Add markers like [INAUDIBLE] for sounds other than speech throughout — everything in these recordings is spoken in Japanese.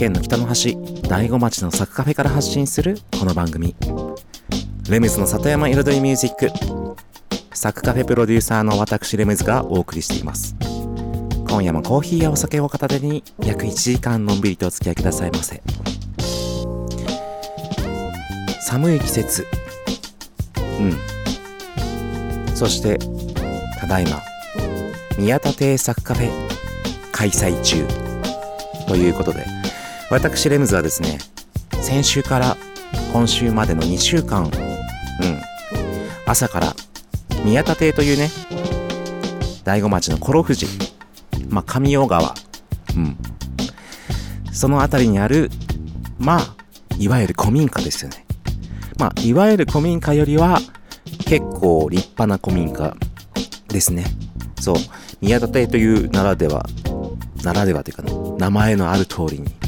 県の北の端大子町のサクカフェから発信するこの番組。レムズの里山彩りミュージック。サクカフェプロデューサーの私レムズがお送りしています。今夜もコーヒーやお酒を片手に約1時間のんびりとお付き合いくださいませ。寒い季節。うん。そしてただいま。宮田亭サクカフェ開催中。ということで、私レムズはですね、先週から今週までの2週間、うん、朝から宮田邸というね、大子町の幌富士、まあ、上尾川、うん、その辺りにある、まあ、いわゆる古民家ですよね。まあ、いわゆる古民家よりは、結構立派な古民家ですね。そう、宮田邸というならでは、ならではというか、ね、名前のある通りに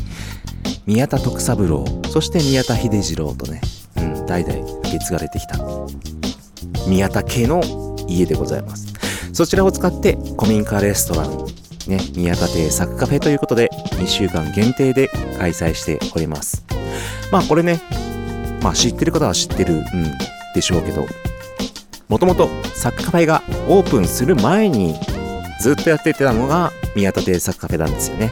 宮田徳三郎。そして宮田秀次郎とね、うん、代々受け継がれてきた。宮田家の家でございます。そちらを使って古民家レストランね、宮田邸サクカフェということで2週間限定で開催しております。まあこれねまあ知ってる方は知ってる、うん、でしょうけどもともとサクカフェがオープンする前にずっとやってたのが宮田邸サクカフェなんですよね。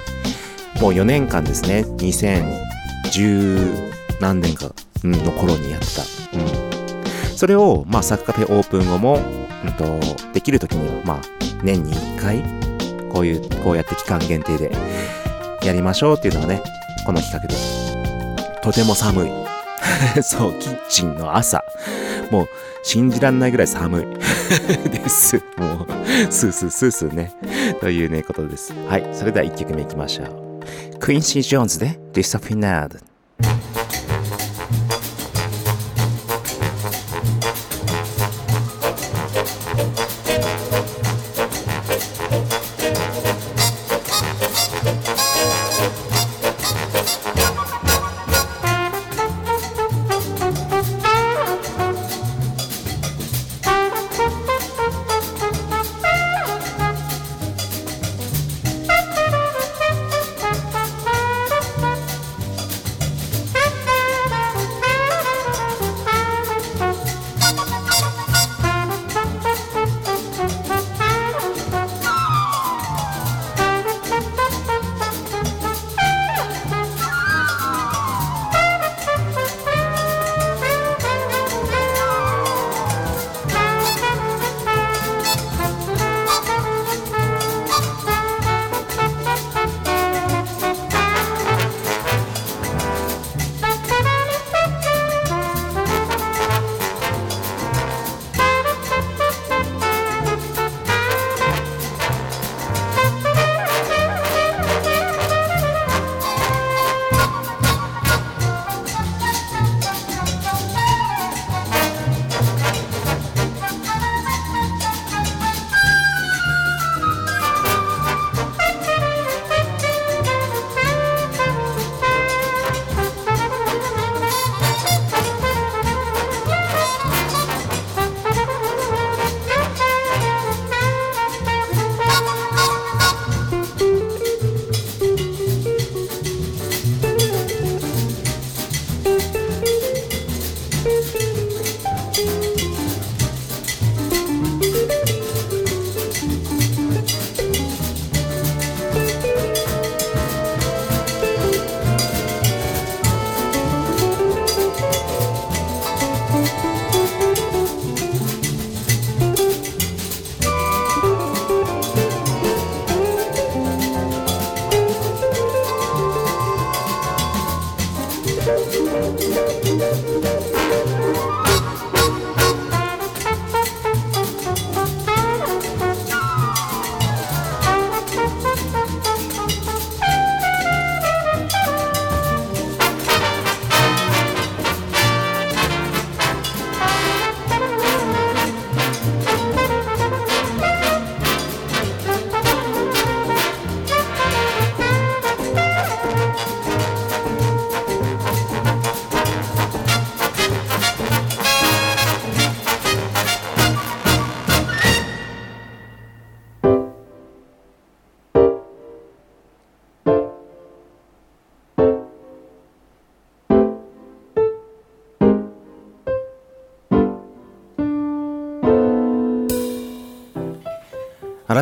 もう4年間ですね、2010何年かの頃にやった。うん。それを、まあ、サッカフェオープン後も、うんと、できる時には、まあ、年に1回、こういう、こうやって期間限定でやりましょうっていうのがね、この企画です。とても寒い。[LAUGHS] そう、キッチンの朝。もう、信じらんないぐらい寒い。[LAUGHS] です。もう、スースースースーね。というね、ことです。はい。それでは1曲目いきましょう。クインシー・ジョーンズでデサフィナード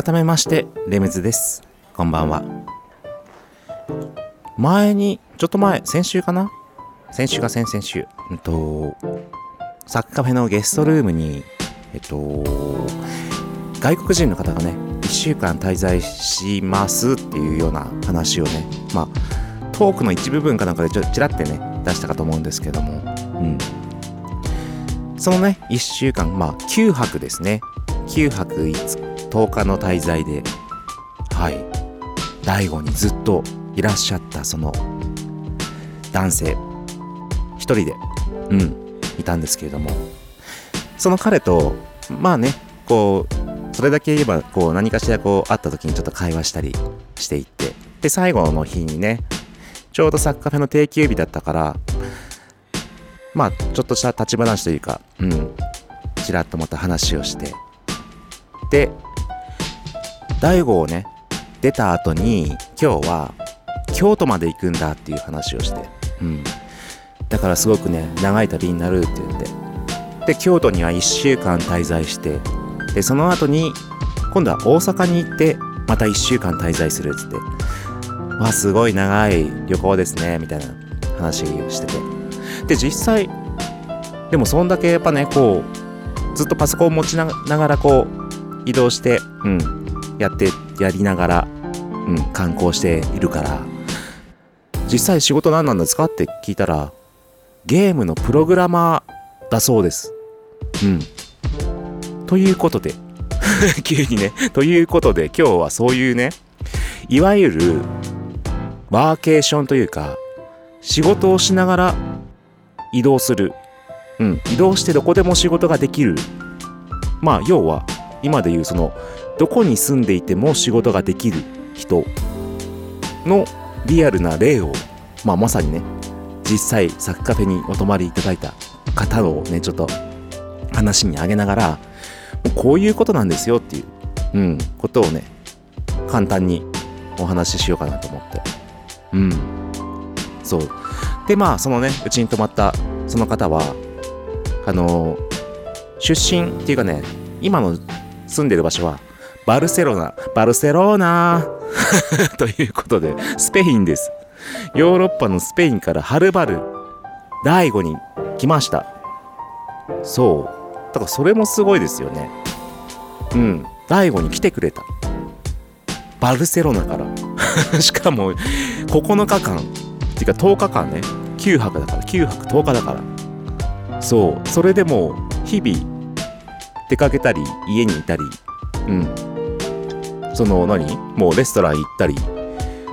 改めましてレムズです。こんばんは。前にちょっと前先週かな？先週か先々週。うんとサッカフェのゲストルームにえっと外国人の方がね1週間滞在しますっていうような話をねまあトークの一部分かなんかでちょちらってね出したかと思うんですけども。うん。そのね1週間まあ9泊ですね。9泊 5, 10日の滞在ではい大悟にずっといらっしゃったその男性一人でうんいたんですけれども。その彼とまあねこうそれだけ言えばこう何かしらこう会った時にちょっと会話したりしていってで最後の日にねちょうどサッカーフェの定休日だったからまあちょっとした立ち話というかうんちらっとまた話をしてで大悟をね出た後に今日は京都まで行くんだっていう話をして。うん。だからすごくね長い旅になるって言って。で京都には1週間滞在して。でその後に今度は大阪に行ってまた1週間滞在するっつって。わあすごい長い旅行ですねみたいな話をしてて。で実際でもそんだけやっぱねこうずっとパソコンを持ちながらこう移動してうん。やってやりながらうん観光しているから。実際仕事何なんですか？って聞いたらゲームのプログラマーだそうです。うん。ということで [LAUGHS] 急にねということで今日はそういうねいわゆるワーケーションというか仕事をしながら移動する。うん移動してどこでも仕事ができる。まあ要は今でいうそのどこに住んでいても仕事ができる人のリアルな例を、まあ、まさにね実際サッカフェにお泊まりいただいた方をねちょっと話にあげながらもうこういうことなんですよっていう、うん、ことをね簡単にお話ししようかなと思って。うん。そう。でまあそのねうちに泊まったその方はあの出身っていうかね今の住んでる場所はバルセロナ。バルセローナ。[LAUGHS] ということでスペインです。ヨーロッパのスペインからはるばる第5に来ました。そう。だからそれもすごいですよね。うん。第5に来てくれた。バルセロナから。[LAUGHS] しかも9日間。っていうか10日間ね。9泊だから。9泊10日だから。そう。それでも日々出かけたり家にいたり。うん。その何？もうレストラン行ったり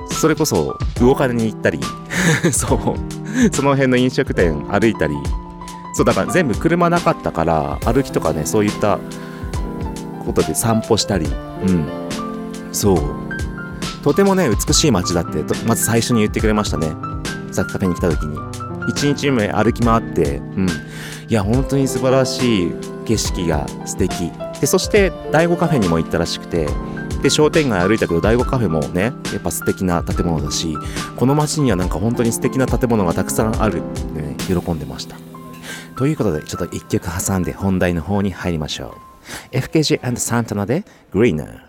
それこそ魚金に行ったり [LAUGHS] そう。その辺の飲食店歩いたりそうだから全部車なかったから歩きとかねそういったことで散歩したりうん。そう。とてもね美しい街だってまず最初に言ってくれましたね。サッカフェに来た時に。1日目歩き回ってうん。いや本当に素晴らしい景色が素敵。でそして第五カフェにも行ったらしくてで商店街歩いたけど第五カフェもねやっぱ素敵な建物だしこの街にはなんか本当に素敵な建物がたくさんあるってね喜んでました。ということでちょっと一曲挟んで本題の方に入りましょう。FKG& サンタナで Greener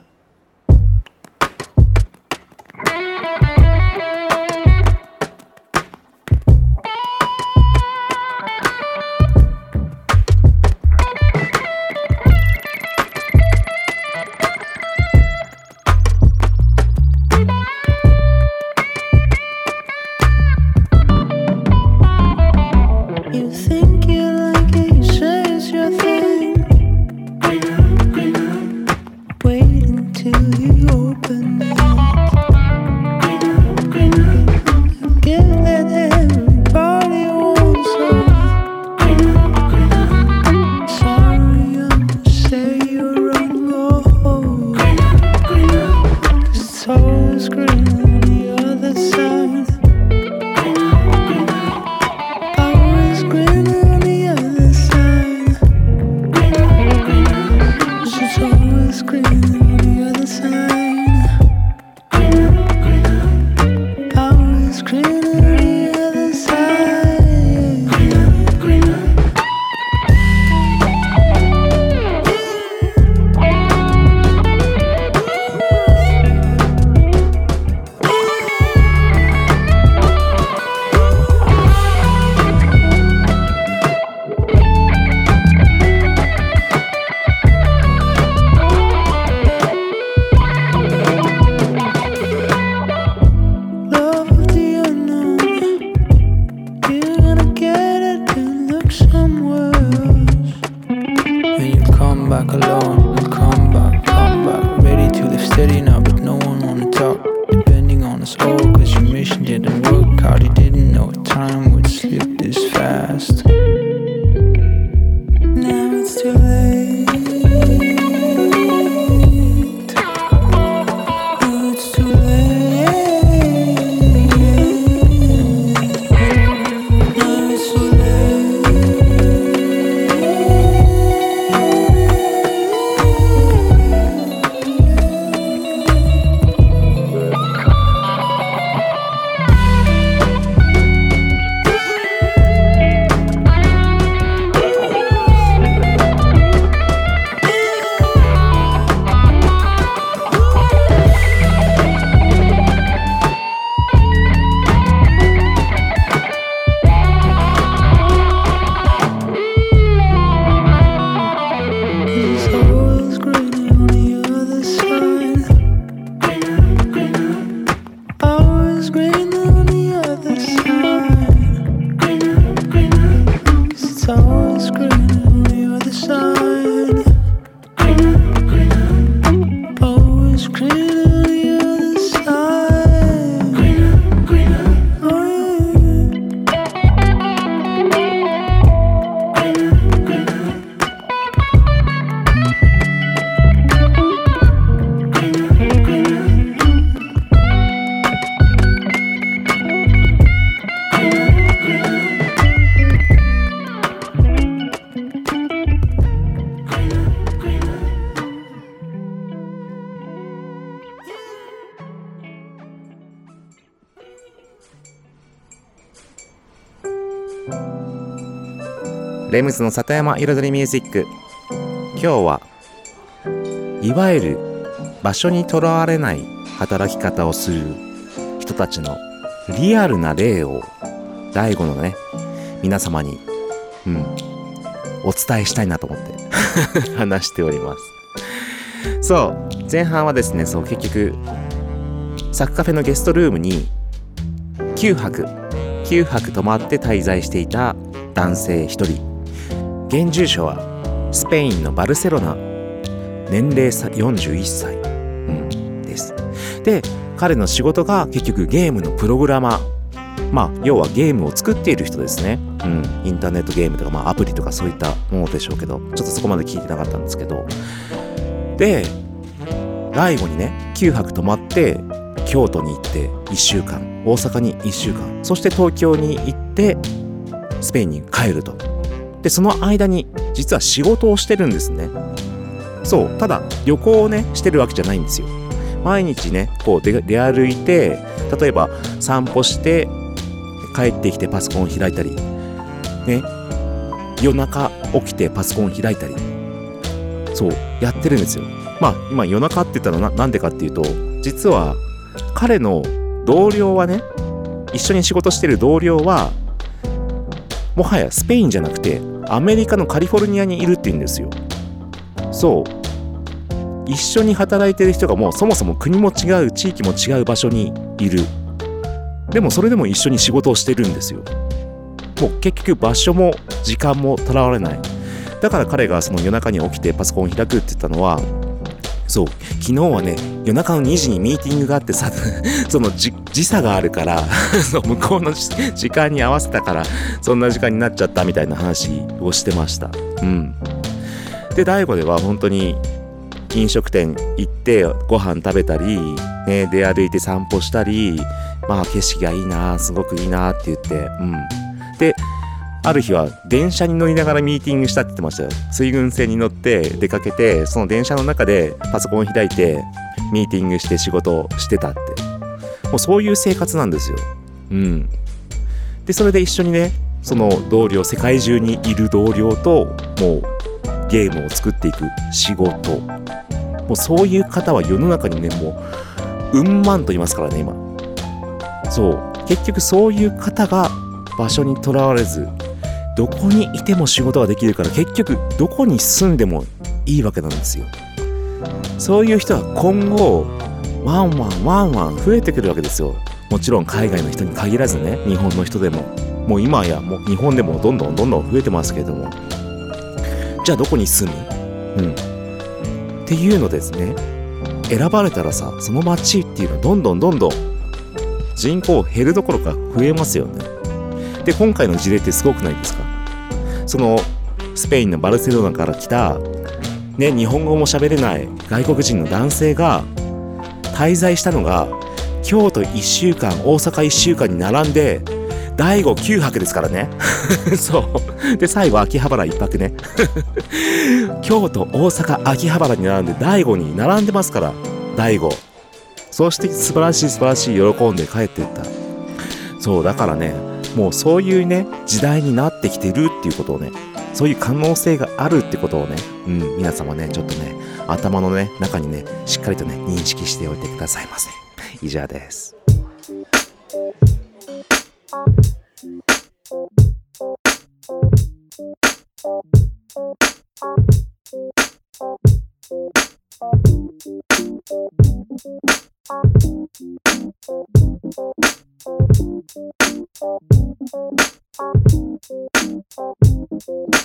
レムズの里山彩りミュージック。今日はいわゆる場所にとらわれない働き方をする人たちのリアルな例を第5のね皆様に、うん、お伝えしたいなと思って。[LAUGHS] 話しております。そう前半はですねそう結局サクカフェのゲストルームに9泊9泊泊まって滞在していた男性1人。現住所はスペインのバルセロナ。年齢差41歳、うん、です。で彼の仕事が結局ゲームのプログラマー。まあ要はゲームを作っている人ですね、うん、インターネットゲームとか、まあ、アプリとかそういったものでしょうけどちょっとそこまで聞いてなかったんですけど。で第後にね9泊泊まって京都に行って1週間。大阪に1週間。そして東京に行ってスペインに帰ると。でその間に実は仕事をしてるんですね。そうただ旅行をねしてるわけじゃないんですよ。毎日ねこう出出歩いて例えば散歩して帰ってきてパソコン開いたりね夜中起きてパソコン開いたりそうやってるんですよ。まあ今夜中って言ったらななんでかっていうと実は彼の同僚はね一緒に仕事してる同僚はもはやスペインじゃなくてアメリカのカリフォルニアにいるって言うんですよ。そう。一緒に働いてる人がもうそもそも国も違う地域も違う場所にいる。でもそれでも一緒に仕事をしてるんですよ。もう結局場所も時間もとらわれない。だから彼がその夜中に起きてパソコンを開くって言ったのはそう昨日はね夜中の2時にミーティングがあってさ [LAUGHS] その時差があるから [LAUGHS] 向こうの時間に合わせたからそんな時間になっちゃったみたいな話をしてました。うん。で大悟では本当に飲食店行ってご飯食べたり、ね、出歩いて散歩したりまあ景色がいいなすごくいいなって言ってうん。である日は電車に乗りながらミーティングしたって言ってましたよ。水軍線に乗って出かけてその電車の中でパソコン開いてミーティングして仕事をしてたって。もうそういう生活なんですよ。うん。でそれで一緒にねその同僚世界中にいる同僚ともうゲームを作っていく仕事。もうそういう方は世の中にねもううん万と言いますからね今。そう。結局そういう方が場所にとらわれずどこにいても仕事ができるから結局どこに住んでもいいわけなんですよそういう人は今後ワンワンワンワン増えてくるわけですよもちろん海外の人に限らずね日本の人でももう今やもう日本でもどんどんどんどん増えてますけれどもじゃあどこに住む？うん。っていうのですね。選ばれたらさ、その街っていうのはどんどんどんどん人口減るどころか増えますよね。で、今回の事例ってすごくないですか？その、スペインのバルセロナから来た、ね、日本語も喋れない外国人の男性が滞在したのが、京都1週間、大阪1週間に並んで、第5 9泊ですからね。[LAUGHS] そう。で、最後、秋葉原1泊ね。[LAUGHS] 京都、大阪、秋葉原に並んで、第5に並んでますから、第5。そして素晴らしい素晴らしい喜んで帰っていった。そう、だからね、もうそういうね、時代になってきてるっていうことをね、そういう可能性があるってことをね、うん、皆様ね、ちょっとね、頭のね、中にね、しっかりとね、認識しておいてくださいませ。以上です。Thank you.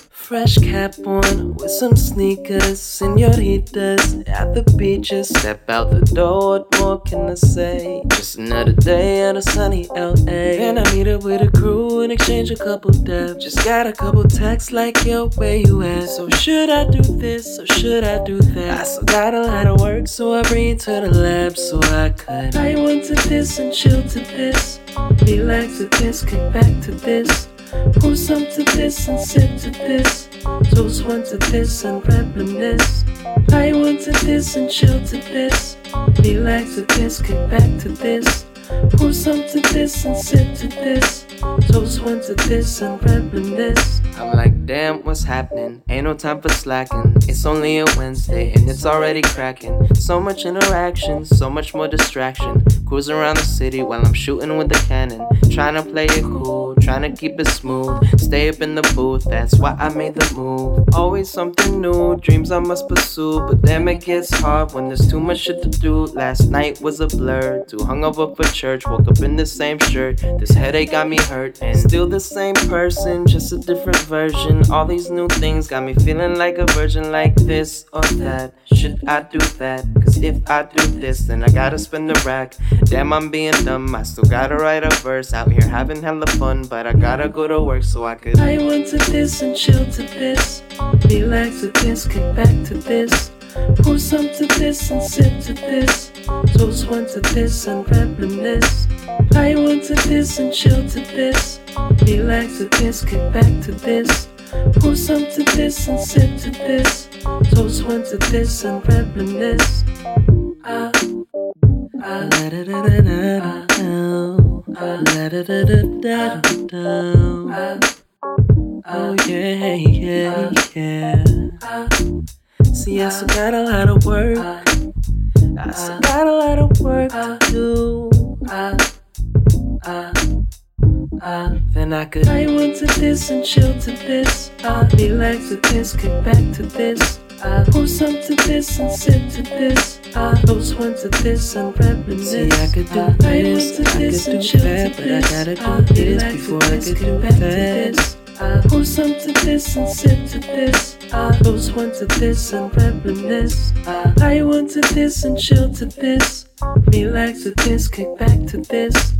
Fresh cap on with some sneakers, senoritas at the beaches. Step out the door, what more can I say? Just another day at a sunny LA. Then I meet up with a crew and exchange a couple dabs. Just got a couple texts like, yo, where you at? So should I do this or should I do that? I still got a lot of work, so I bring it to the lab so I could. I want to this and chill to this. Relax to this, kick back to this. Pour some to this and sip to this. Toast one to this and reminisce. I want to this and chill to this. Relax to this, kick back to this. Pour some to this and sip to this. Toast one to this and reminisce. I'm like, damn, what's happening? Ain't no time for slacking. It's only a Wednesday and it's already cracking. So much interaction, so much more distraction. Cruising around the city while I'm shooting with the cannon. Trying to play it cool, trying to keep it smooth. Stay up in the booth, that's why I made the move. Always something new, dreams I must pursue. But damn, it gets hard when there's too much shit to do. Last night was a blur, too hungover for church. Woke up in the same shirt, this headache got me hurt. And still the same person, just a different version. All these new things got me feeling like a virgin, like this or that. Should I do that? Cause if I do this, then I gotta spend the rack. Damn, I'm being dumb, I still gotta write a verse. Out here having hella fun, but I gotta go to work so I could. I went to this and chill to this. Relax to this, kick back to this. Pour some to this and sip to this. Toast one to this and reminisce. I went to this and chill to this. Relax to this, kick back to this. Pour some to this and sip to this. Toast one to this and reminisce. Ah, Oh yeah, yeah, yeah. See, I still got a lot of work. I still got a lot of work to do. Then I could. I went to this and chill to this. I relax to this, kick back to this. Pour some to this and sip to this. I toast one to this and reminisce. See, I could do this, I could do that, but I gotta do this before I could do that. Pour some to this and sip to this. Toast one to this and reminisce. I want to this and chill to this. Relax to this, kick back to this.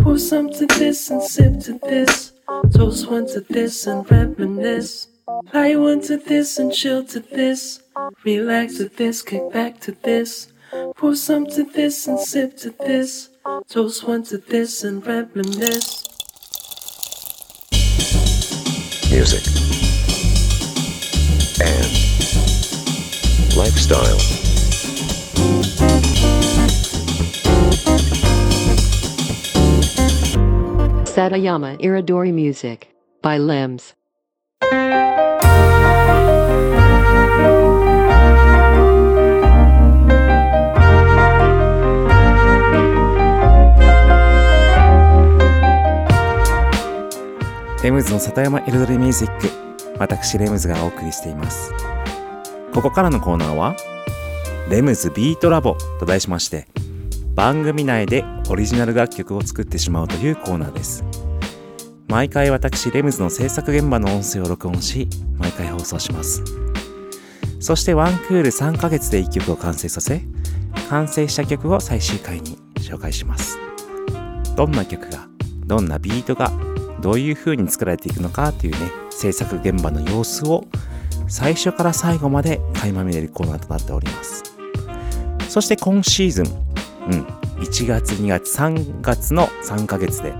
Pour some to this and sip to this. Toast one to this and reminisce. I want to this and chill to this. Relax to this, kick back to this. Pour some to this and sip to this. Toast one to this and reminisce. music, and lifestyle. Satayama Iridori Music by Limbs. レムズの里山彩りミュージック私レムズがお送りしています。ここからのコーナーはレムズビートラボと題しまして番組内でオリジナル楽曲を作ってしまうというコーナーです。毎回私レムズの制作現場の音声を録音し毎回放送します。そしてワンクール3ヶ月で1曲を完成させ完成した曲を最終回に紹介します。どんな曲がどんなビートがどういう風に作られていくのかというね制作現場の様子を最初から最後まで垣間見れるコーナーとなっております。そして今シーズン、うん、1月2月3月の3ヶ月で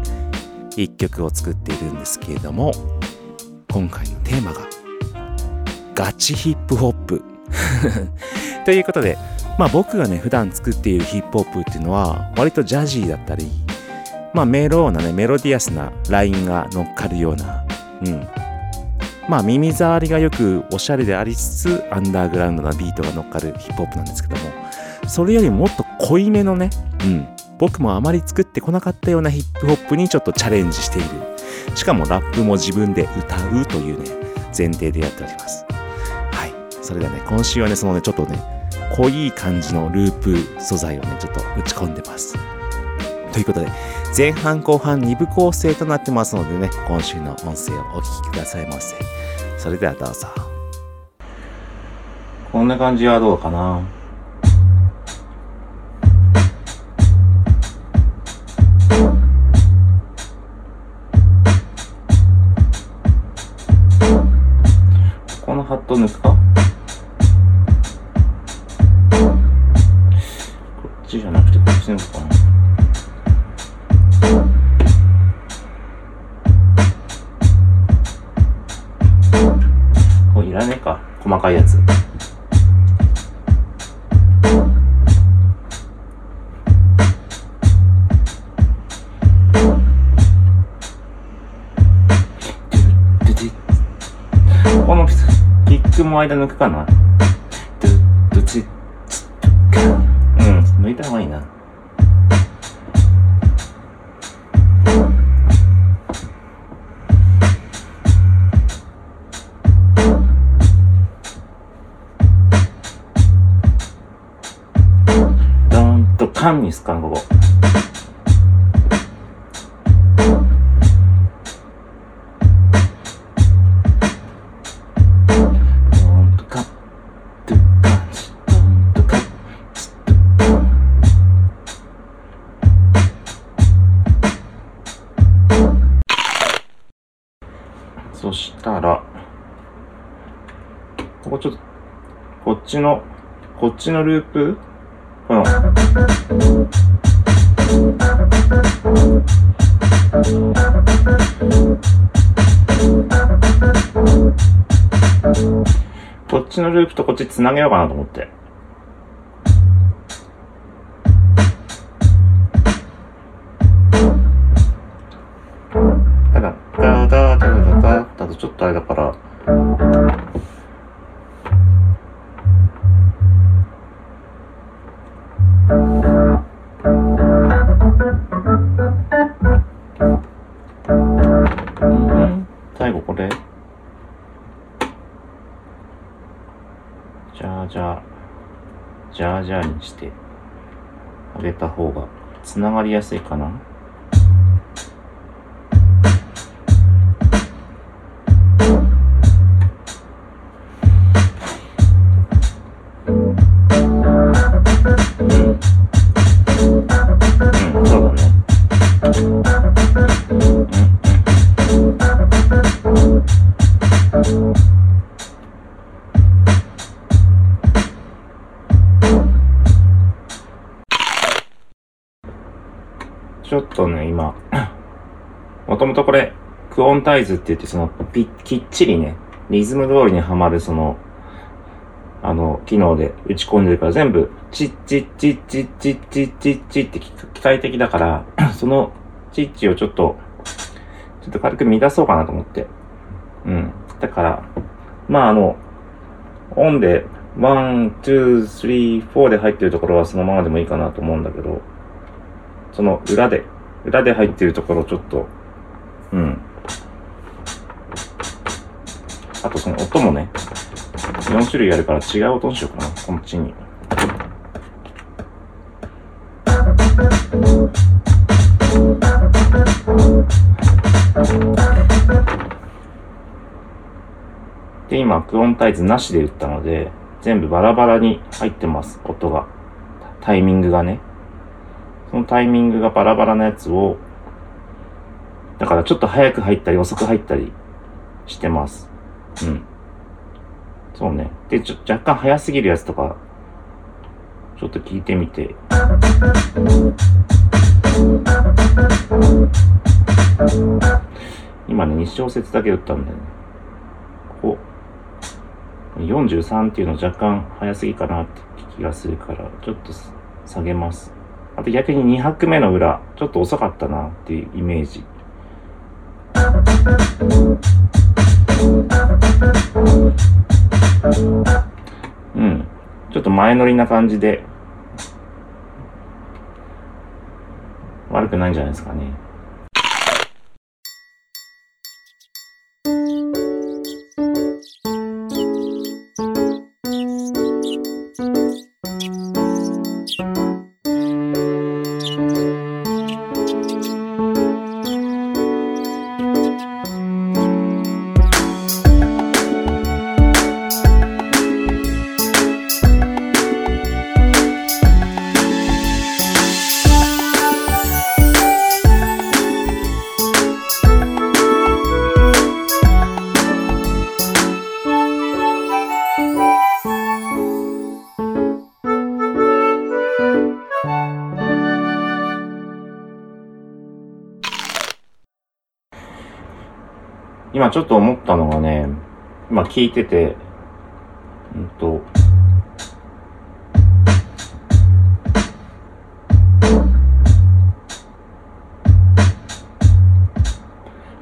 1曲を作っているんですけれども今回のテーマがガチヒップホップ。[LAUGHS] ということでまあ僕がね普段作っているヒップホップっていうのは割とジャジーだったりまあメローなねメロディアスなラインが乗っかるようなうん。まあ耳障りがよくおしゃれでありつつアンダーグラウンドなビートが乗っかるヒップホップなんですけどもそれよりもっと濃いめのねうん。僕もあまり作ってこなかったようなヒップホップにちょっとチャレンジしている。しかもラップも自分で歌うというね前提でやっております。はい。それではね今週はねそのねちょっとね濃い感じのループ素材をねちょっと打ち込んでます。ということで前半後半2部構成となってますのでね今週の音声をお聞きくださいませ。それではどうぞ。こんな感じはどうかな。どうですか？も間抜くかな。ドゥドゥチッチッうん抜いた方がいいな。ドーンとカンにすかなここ。こっちのループ？このこっちのループとこっちつなげようかなと思って。りやすいかな。もともとこれ、 quantize って言って、その、ぴきっちりね、リズム通りにはまる、その、あの、機能で打ち込んでるから、全部、チッチッチッチッチッチッチッチッって機機械的だから、[CLEARS THROAT] その、チッチをちょっと、ちょっと軽く乱そうかなと思って。うん。だから、まああの、オンで、 one, two, three, four で入ってるところはそのままでもいいかなと思うんだけど、その裏で、裏で入ってるところをちょっと、うん。あとその音もね、4種類あるから違う音にしようかな、こっちに。で、今、クオンタイズなしで打ったので、全部バラバラに入ってます、音が。タイミングがね。そのタイミングがバラバラなやつを、だからちょっと早く入ったり遅く入ったりしてます。うん。そうね。で、ちょ、若干早すぎるやつとか、ちょっと聞いてみて。今ね、2小節だけ打ったんだよね。ここ、43っていうの若干早すぎかなって気がするから、ちょっと下げます。あと逆に2拍目の裏、ちょっと遅かったなっていうイメージ。うん。ちょっと前乗りな感じで、悪くないんじゃないですかね。今ちょっと思ったのがね、今聞いてて、うんと、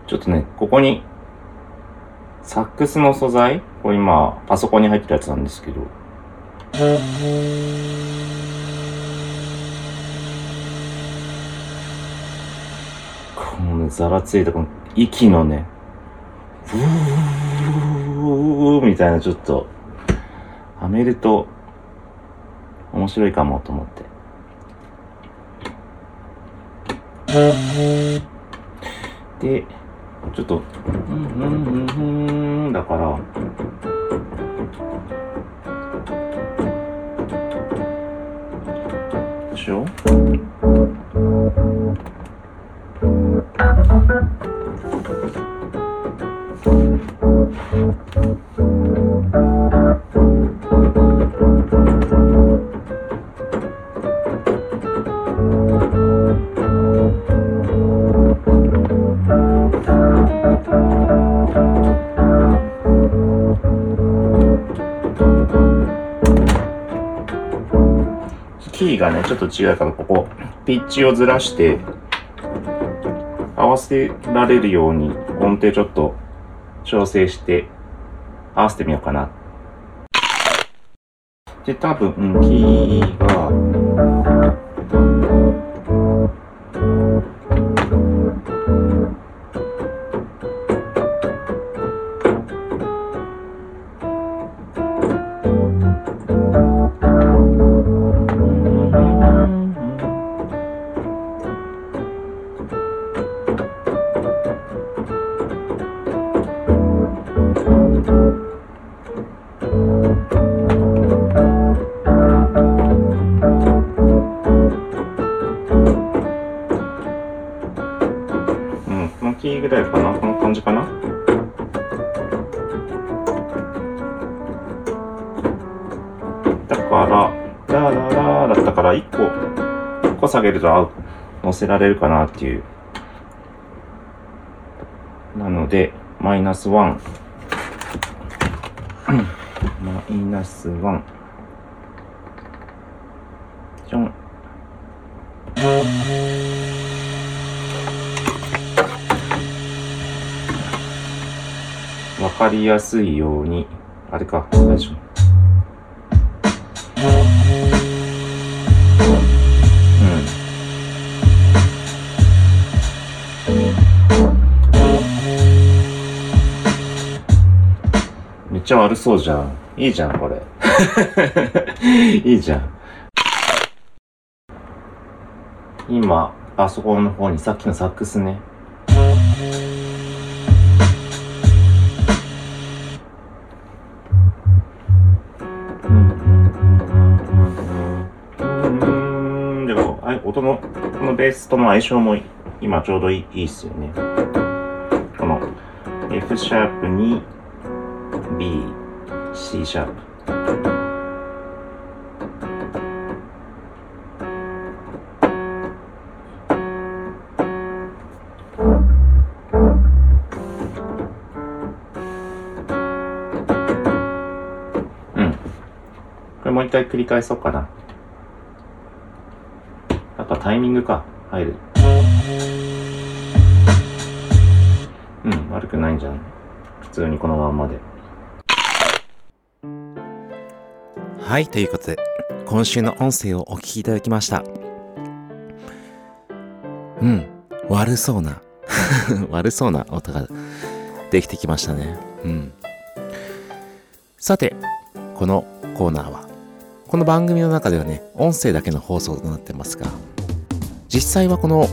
ちょっとね、ここに、サックスの素材これ今、パソコンに入ってるやつなんですけど、このね、ざらついたこの息のね、ブーみたいなちょっと、はめると、面白いかもと思って。で、ちょっと、うんうんうんうんだから、どうしようがね、ちょっと違うから、ここ、ピッチをずらして、合わせられるように音程ちょっと調整して、合わせてみようかな。で、多分、キーが、だから、ラララだったから1個、1個下げると合う、乗せられるかなっていう。なので、マイナス1。[CLEARS THROAT] マイナス1。じゃん。わかりやすいように、あれか、大丈夫。ちゃ悪そうじゃん。いいじゃん、これ。[LAUGHS] いいじゃん。今、パソコンの方にさっきのサックスね。でも、音の、このベースとの相性も今ちょうどいいいいっすよね。この F シャープに B、C シャープ。うん。これもう一回繰り返そうかな。やっぱタイミングか、入る。うん、悪くないんじゃない？普通にこのまんまで。はい、ということで、今週の音声をお聞きいただきました。うん、悪そうな、[LAUGHS] 悪そうな音ができてきましたね。うん。さて、このコーナーは、この番組の中ではね、音声だけの放送となってますが、実際はこの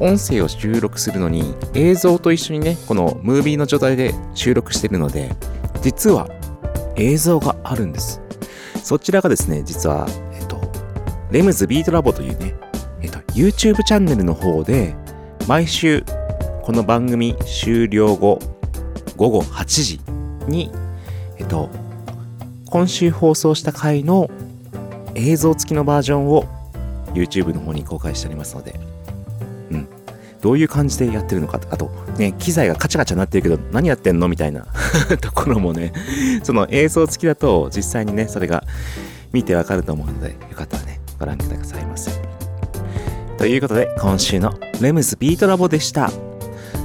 音声を収録するのに映像と一緒にね、このムービーの状態で収録してるので、実は映像があるんです。そちらがですね、実は、えっと、レムズビートラボというね、えっと、YouTube チャンネルの方で、毎週、この番組終了後、午後8時に、えっと、今週放送した回の映像付きのバージョンを YouTube の方に公開しておりますので、どういう感じでやってるのか、あと、ね、機材がカチャカチャなってるけど、何やってんの？みたいな [LAUGHS] ところもね、その映像付きだと、実際にね、それが見てわかると思うので、よかったらね、ご覧くださいませ。ということで、今週のレムズビートラボでした。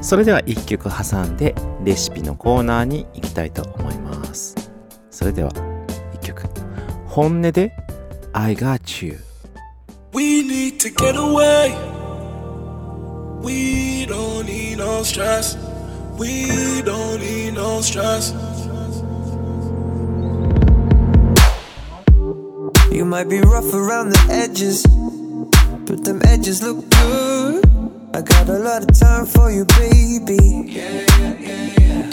それでは一曲挟んで、レシピのコーナーに行きたいと思います。それでは、一曲。本音で I got you。We need to get away. We don't need no stress. We don't need no stress. You might be rough around the edges, but them edges look good. I got a lot of time for you, baby. Yeah, yeah, yeah.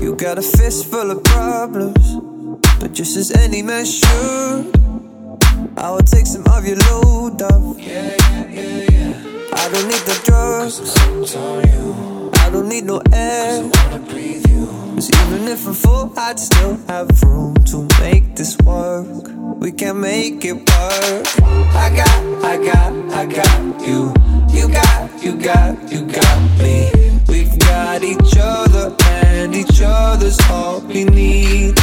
You got a fist full of problems, but just as any man should, I will take some of your load off. Yeah, yeah, yeah. I don't need the drugs. Cause I'm you. I don't need no air. So wanna breathe you. Cause even if I'm full, I'd still have room to make this work. We can make it work. I got, I got, I got you. You got, you got, you got me. We've got each other, and each other's all we need.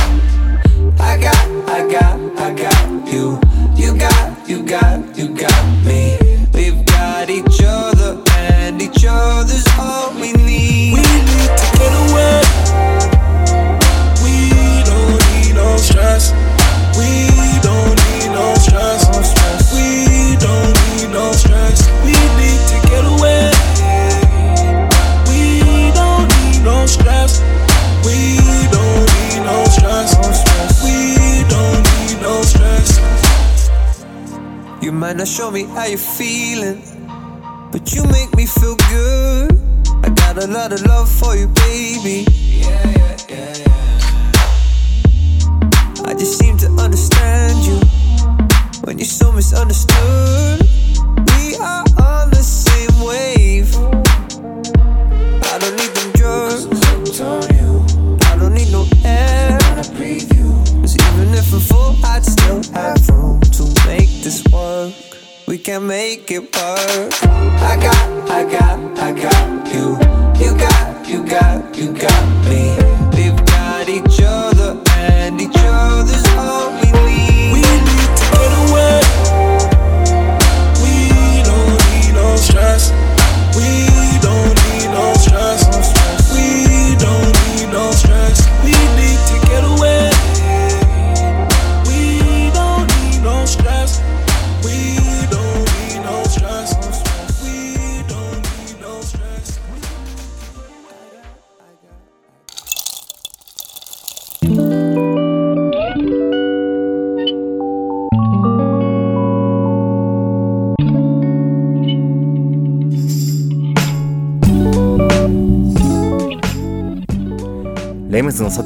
I got, I got, I got you. You got, you got, you got me. We've got each other, and each other's all we need. We need to get away. We don't need no stress. You might not show me how you're feeling, but you make me feel good. I got a lot of love for you, baby. Yeah, yeah, yeah, yeah. I just seem to understand you when you're so misunderstood. We are on the same wave. I don't need them drugs. I don't need no air. Even if I'm full, I'd still have room to make this work. We can make it work. I got, I got, I got you. You got, you got, you got me.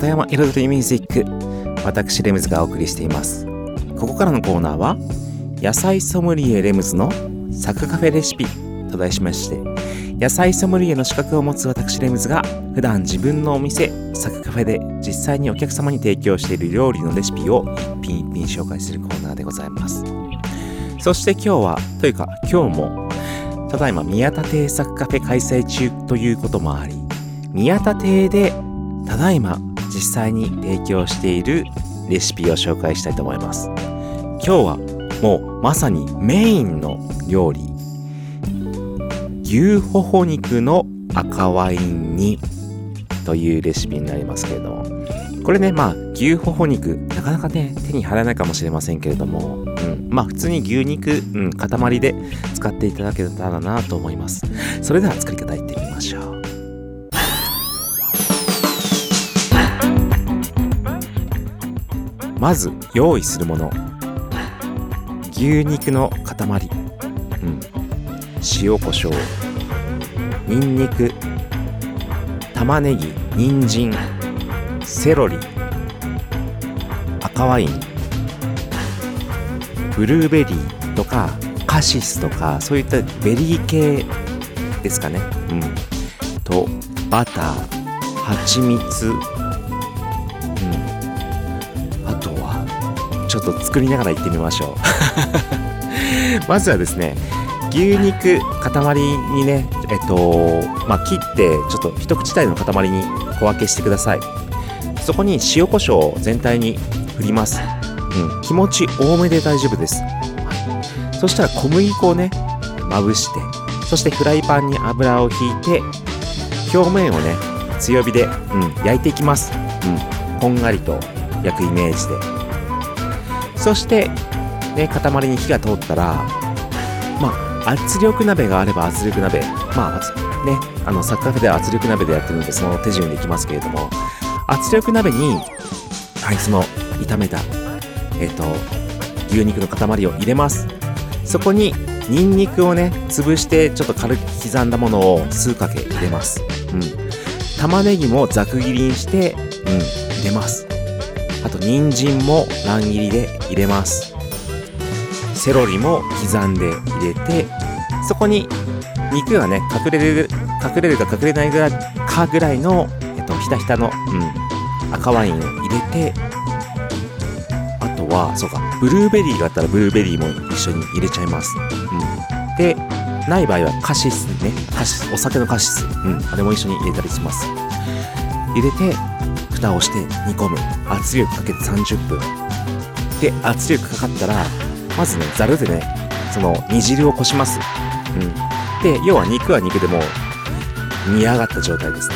レムズの里山彩りミュージック私レムズがお送りしています。ここからのコーナーは野菜ソムリエレムズのサクカフェレシピと題しまして野菜ソムリエの資格を持つ私レムズが普段自分のお店サクカフェで実際にお客様に提供している料理のレシピを一品一品紹介するコーナーでございます。そして今日はというか今日もただいま宮田亭サクカフェ開催中ということもあり宮田亭でただいま実際に提供しているレシピを紹介したいと思います。今日はもうまさにメインの料理。牛ほほ肉の赤ワイン煮というレシピになりますけれども。これねまあ牛ほほ肉なかなかね手に入らないかもしれませんけれども、うん、まあ普通に牛肉、うん、塊で使っていただけたらなと思います。それでは作り方いってみましょう。まず用意するもの。牛肉の塊、うん、塩コショウにんにく玉ねぎ。人参。セロリ。赤ワイン。ブルーベリー。とかカシスとかそういったベリー系ですかね。うん。とバター。蜂蜜。ちょっと作りながら行ってみましょう。[LAUGHS] まずはですね牛肉塊にねえっとまあ切ってちょっと一口大の塊に小分けしてください。そこに塩コショウを全体に振ります、うん、気持ち多めで大丈夫です、はい、そしたら小麦粉をねまぶしてそしてフライパンに油をひいて表面をね強火で、うん、焼いていきます、うん、こんがりと焼くイメージで。そしてね塊に火が通ったらまあ圧力鍋があれば圧力鍋。まあねあのサッカーフェでは圧力鍋でやってるんでその手順でいきますけれども圧力鍋にはいその炒めたえっ、と牛肉の塊を入れます。そこにニンニクをね潰してちょっと軽く刻んだものを数かけ入れます。うん。玉ねぎもざく切りにしてうん入れます。あと人参も乱切りで入れます。セロリも刻んで入れてそこに肉がね隠れる隠れるか隠れないぐらいかぐらいの、えっと、ひたひたの、うん、赤ワインを入れてあとはそうかブルーベリーがあったらブルーベリーも一緒に入れちゃいます、うん、でない場合はカシスね。カシスお酒のカシス、うん、あれも一緒に入れたりします。入れて蓋をして煮込む。圧力かけて30分で圧力かかったらまずねざるでねその煮汁をこします、うん、で要は肉は肉でも煮上がった状態ですね。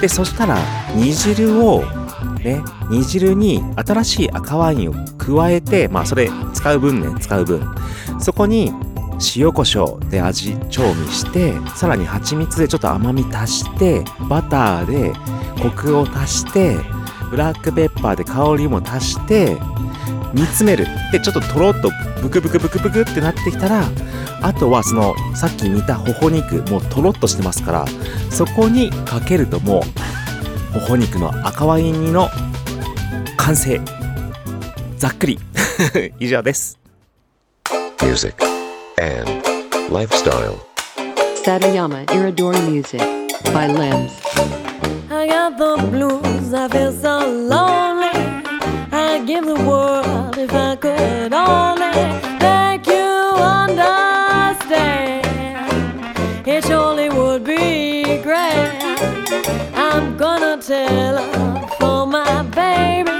でそしたら煮汁をね煮汁に新しい赤ワインを加えてまあそれ使う分ね使う分。そこに塩コショウで味調味してさらに蜂蜜でちょっと甘み足してバターでコクを足してブラックペッパーで香りも足して煮詰めるでちょっととろっとブクブクブクブクってなってきたらあとはそのさっき煮たほほ肉もうとろっとしてますからそこにかけるともうほほ肉の赤ワイン煮の完成ざっくり [LAUGHS] 以上です music, and lifestyle. Satayama Iridori Music by Limbs. I got the blues, I feel so lonely. I'd give the world if I could only make you understand. It surely would be great. I'm gonna tell her for my baby.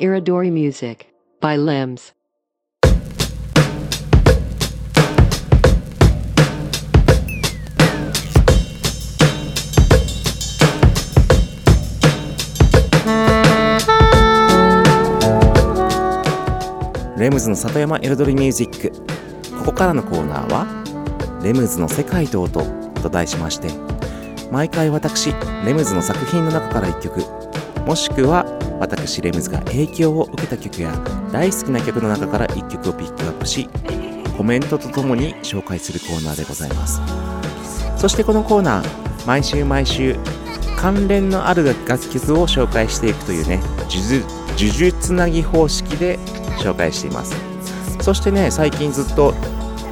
Iridori Music by Limbs. レムズの里山彩りミュージックここからのコーナーは「レムズの世界と音」と題しまして毎回私レムズの作品の中から1曲もしくは私レムズが影響を受けた曲や大好きな曲の中から1曲をピックアップしコメントとともに紹介するコーナーでございます。そしてこのコーナー毎週毎週関連のある楽曲を紹介していくというね呪術呪術つなぎ方式で紹介しています。そしてね最近ずっと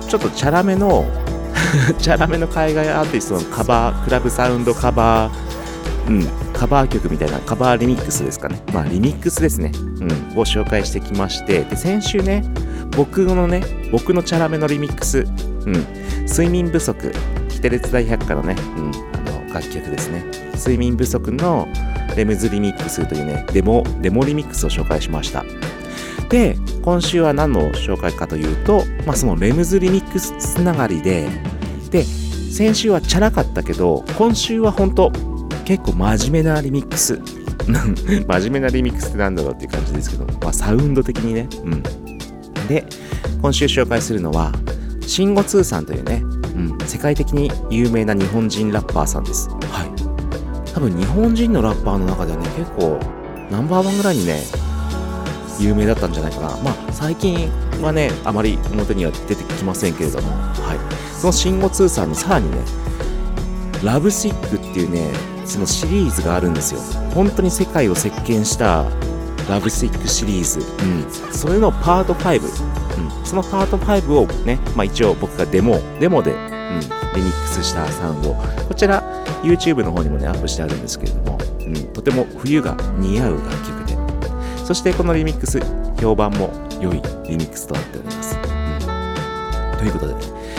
ちょっとチャラめの [LAUGHS] チャラめの海外アーティストのカバークラブサウンドカバーうんカバー曲みたいなカバーリミックスですかね。まあリミックスですね。うん。を紹介してきまして。で先週ね僕のね僕のチャラめのリミックス。うん。睡眠不足。キテレツ大百科のね、うん、あの楽曲ですね。睡眠不足のレムズリミックスというねデモデモリミックスを紹介しました。で今週は何の紹介かというと、まあ、そのレムズリミックスつながりでで先週はチャラかったけど今週は本当結構真面目なリミックス。[LAUGHS] 真面目なリミックスってなんだろうっていう感じですけど、まあ、サウンド的にね。うん。で今週紹介するのはシンゴツーさんというね、うん、世界的に有名な日本人ラッパーさんです。はい。多分日本人のラッパーの中ではね結構ナンバーワンぐらいにね有名だったんじゃないかな。まあ、最近はね、あまり表には出てきませんけれども、はい。そのシンゴ2さんにさらにね、ラブシックっていうね、そのシリーズがあるんですよ。本当に世界を席巻したラブシックシリーズ。うん。それのパート5。うん。そのパート5をね、まあ一応僕がデモ、デモで、うん、リミックスしたサウンド。こちら、YouTube の方にもね、アップしてあるんですけれども、うん、とても冬が似合う楽曲で、そしてこのリミックス、評判も良いリミックスとなっております。うん、ということで、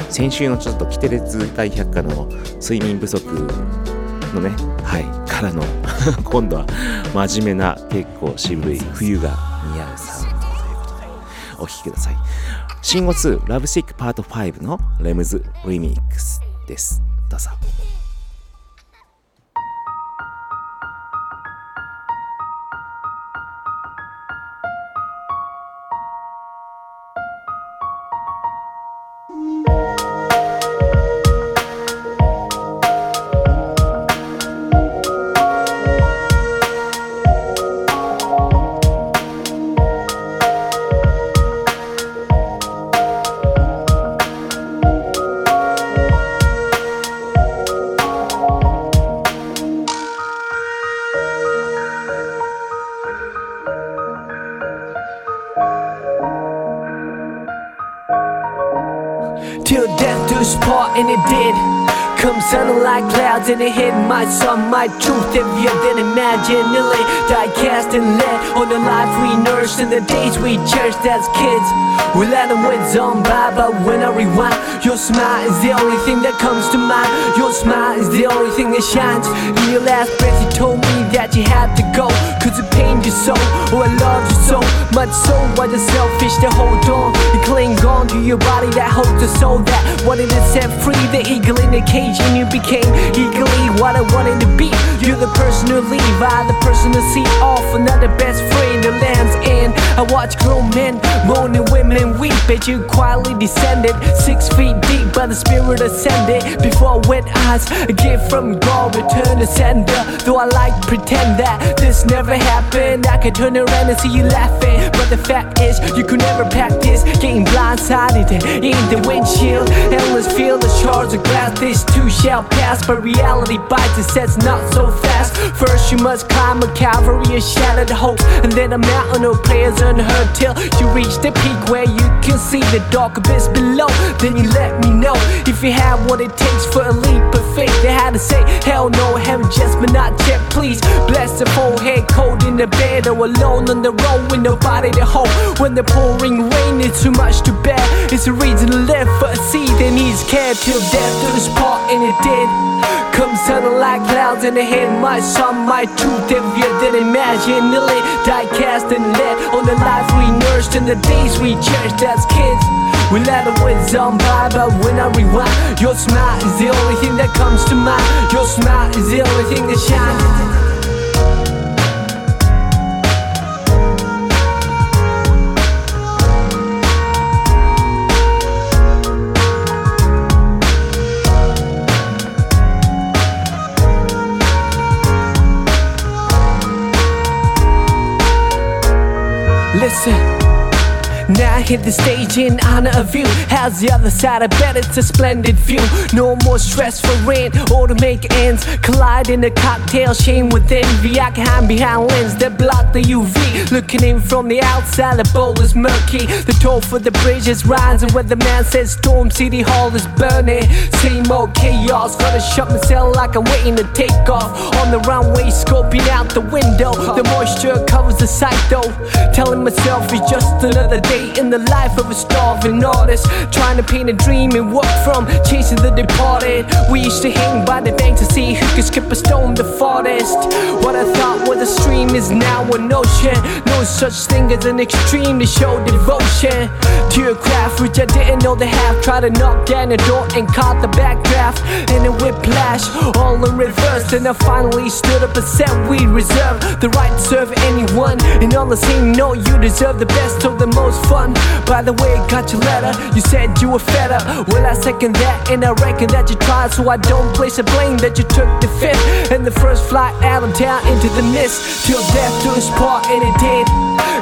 先週のちょっとキテレツ大百科の睡眠不足のね、はい、からの [LAUGHS] 今度は真面目な結構渋い冬が似合うサウンドということで、お聴きください。シンゴ2ラブシックパート5のレムズリミックスです。どうぞ。And it hit my son, my truth. If you didn't imagine, it lay die cast and let on the life we nursed in the days we cherished as kids. We let them with on by, but when I rewind, your smile is the only thing that comes to mind. Your smile is the only thing that shines. In your last breath, you told me that you had to go, it pained you so. Oh, I love you so much, so why the selfish to hold on? You cling on to your body that holds the soul that wanted to set free the eagle in the cage, and you became eagerly what I wanted to be. You're the person to leave, I the person to see off. Another best friend, the land's end. I watch grown men moan and women weep, but you quietly descended six feet deep by the spirit ascended. Before wet eyes, a gift from God, return to sender. Though I like to pretend that this never happened, I could turn around and see you laughing. But the fact is, you could never practice getting blindsided in the windshield. Endless field of shards of glass, this too shall pass. But reality bites and says not so fast. First, you must climb a cavalry of shattered hopes, and then a mountain of prayers hurt till you reach the peak where you can see the dark abyss below. Then you let me know if you have what it takes for a leap of faith. They had to say, hell no, heaven just but not yet. Please bless the forehead, cold in the bed or alone on the road with nobody to hold. When the pouring rain is too much to bear, it's a reason to live for a seed that needs care till death do us part, and it did. Come sudden like clouds in the head, my son, my truth heavier than imagine. Nearly die cast and let on the life we nursed and the days we cherished as kids. We let the winds on by, but when I rewind, your smile is the only thing that comes to mind. Your smile is the only thing that shines. Hit the stage in honor of you. How's the other side? I bet it's a splendid view. No more stress for rent or to make ends. Collide in a cocktail shame with envy. I can hide behind lens that block the UV. Looking in from the outside, the bowl is murky. The toll for the bridge is rising. When the man says Storm City Hall is burning. Same old chaos. Gotta shut myself like I'm waiting to take off. On the runway, scoping out the window. The moisture covers the sight though. Telling myself it's just another day in the life of a starving artist. Trying to paint a dream and walk from chasing the departed. We used to hang by the bank to see who could skip a stone the farthest. What I thought was a stream is now an ocean. No such thing as an extreme to show devotion to your craft, which I didn't know they have. Tried to knock down the door and caught the backdraft. And a whiplash, all in reverse. And I finally stood up and said we reserve the right to serve anyone. And on the same note, you deserve the best of the most fun. By the way, got your letter. You said you were fed up. Well, I second that, and I reckon that you tried. So I don't place the blame that you took the fifth and the first flight out of town into the mist. Till death do us part, and it did.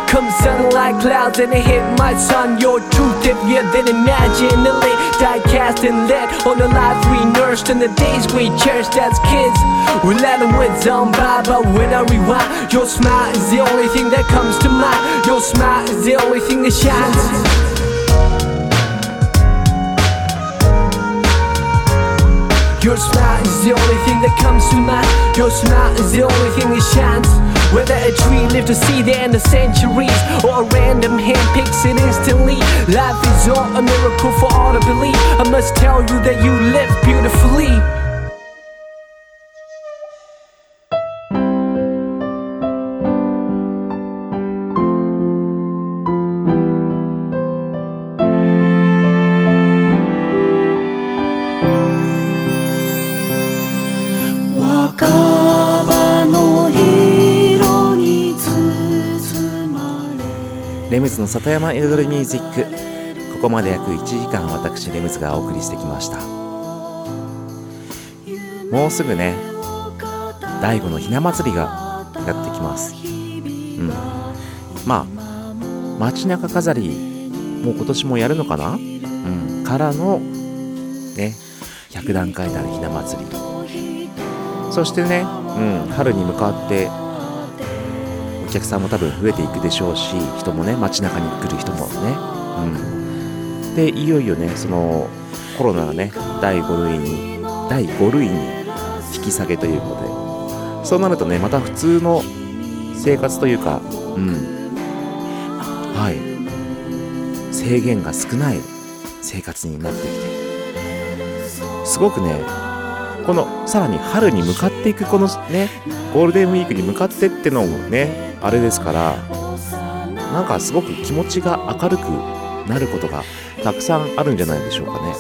Come sun like clouds, and it hit my son. Your truth, if you didn't imagine, the late die cast and lit on the life we nursed and the days we cherished as kids. We let them winds on by, but when I rewind, your smile is the only thing that comes to mind. Your smile is the only thing that shines. Your smile is the only thing that comes to mind. Your smile is the only thing that shines. Whether a tree lived to see the end of centuries or a random hand picks it instantly. Life is all a miracle for all to believe. I must tell you that you live beautifully. レムズの里山彩りミュージック。ここまで約1時間私レムズがお送りしてきました。もうすぐね第5のひな祭りがやってきます。うん。まあ街中飾りもう今年もやるのかな？うん。からのね100段階なるひな祭り。そしてね、うん、春に向かってお客さんも多分増えていくでしょうし人もね街中に来る人もね、うん、でいよいよねそのコロナがね第5類に第5類に引き下げということで。そうなるとねまた普通の生活というかうん。はい。制限が少ない生活になってきて。すごくねこのさらに春に向かっていくこのねゴールデンウィークに向かってってのもねあれですからなんかすごく気持ちが明るくなることがたくさんあるんじゃないでしょうかね。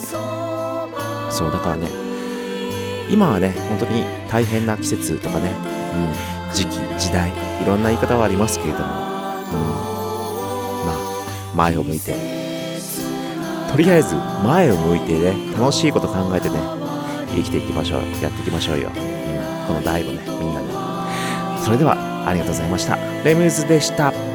そうだからね今はね本当に大変な季節とかね、うん、時期時代いろんな言い方はありますけれども、うん、まあ前を向いてとりあえず前を向いてね楽しいこと考えてね生きていきましょうやっていきましょうよ、うん、この大悟ねみんなでそれではありがとうございました。レムズでした。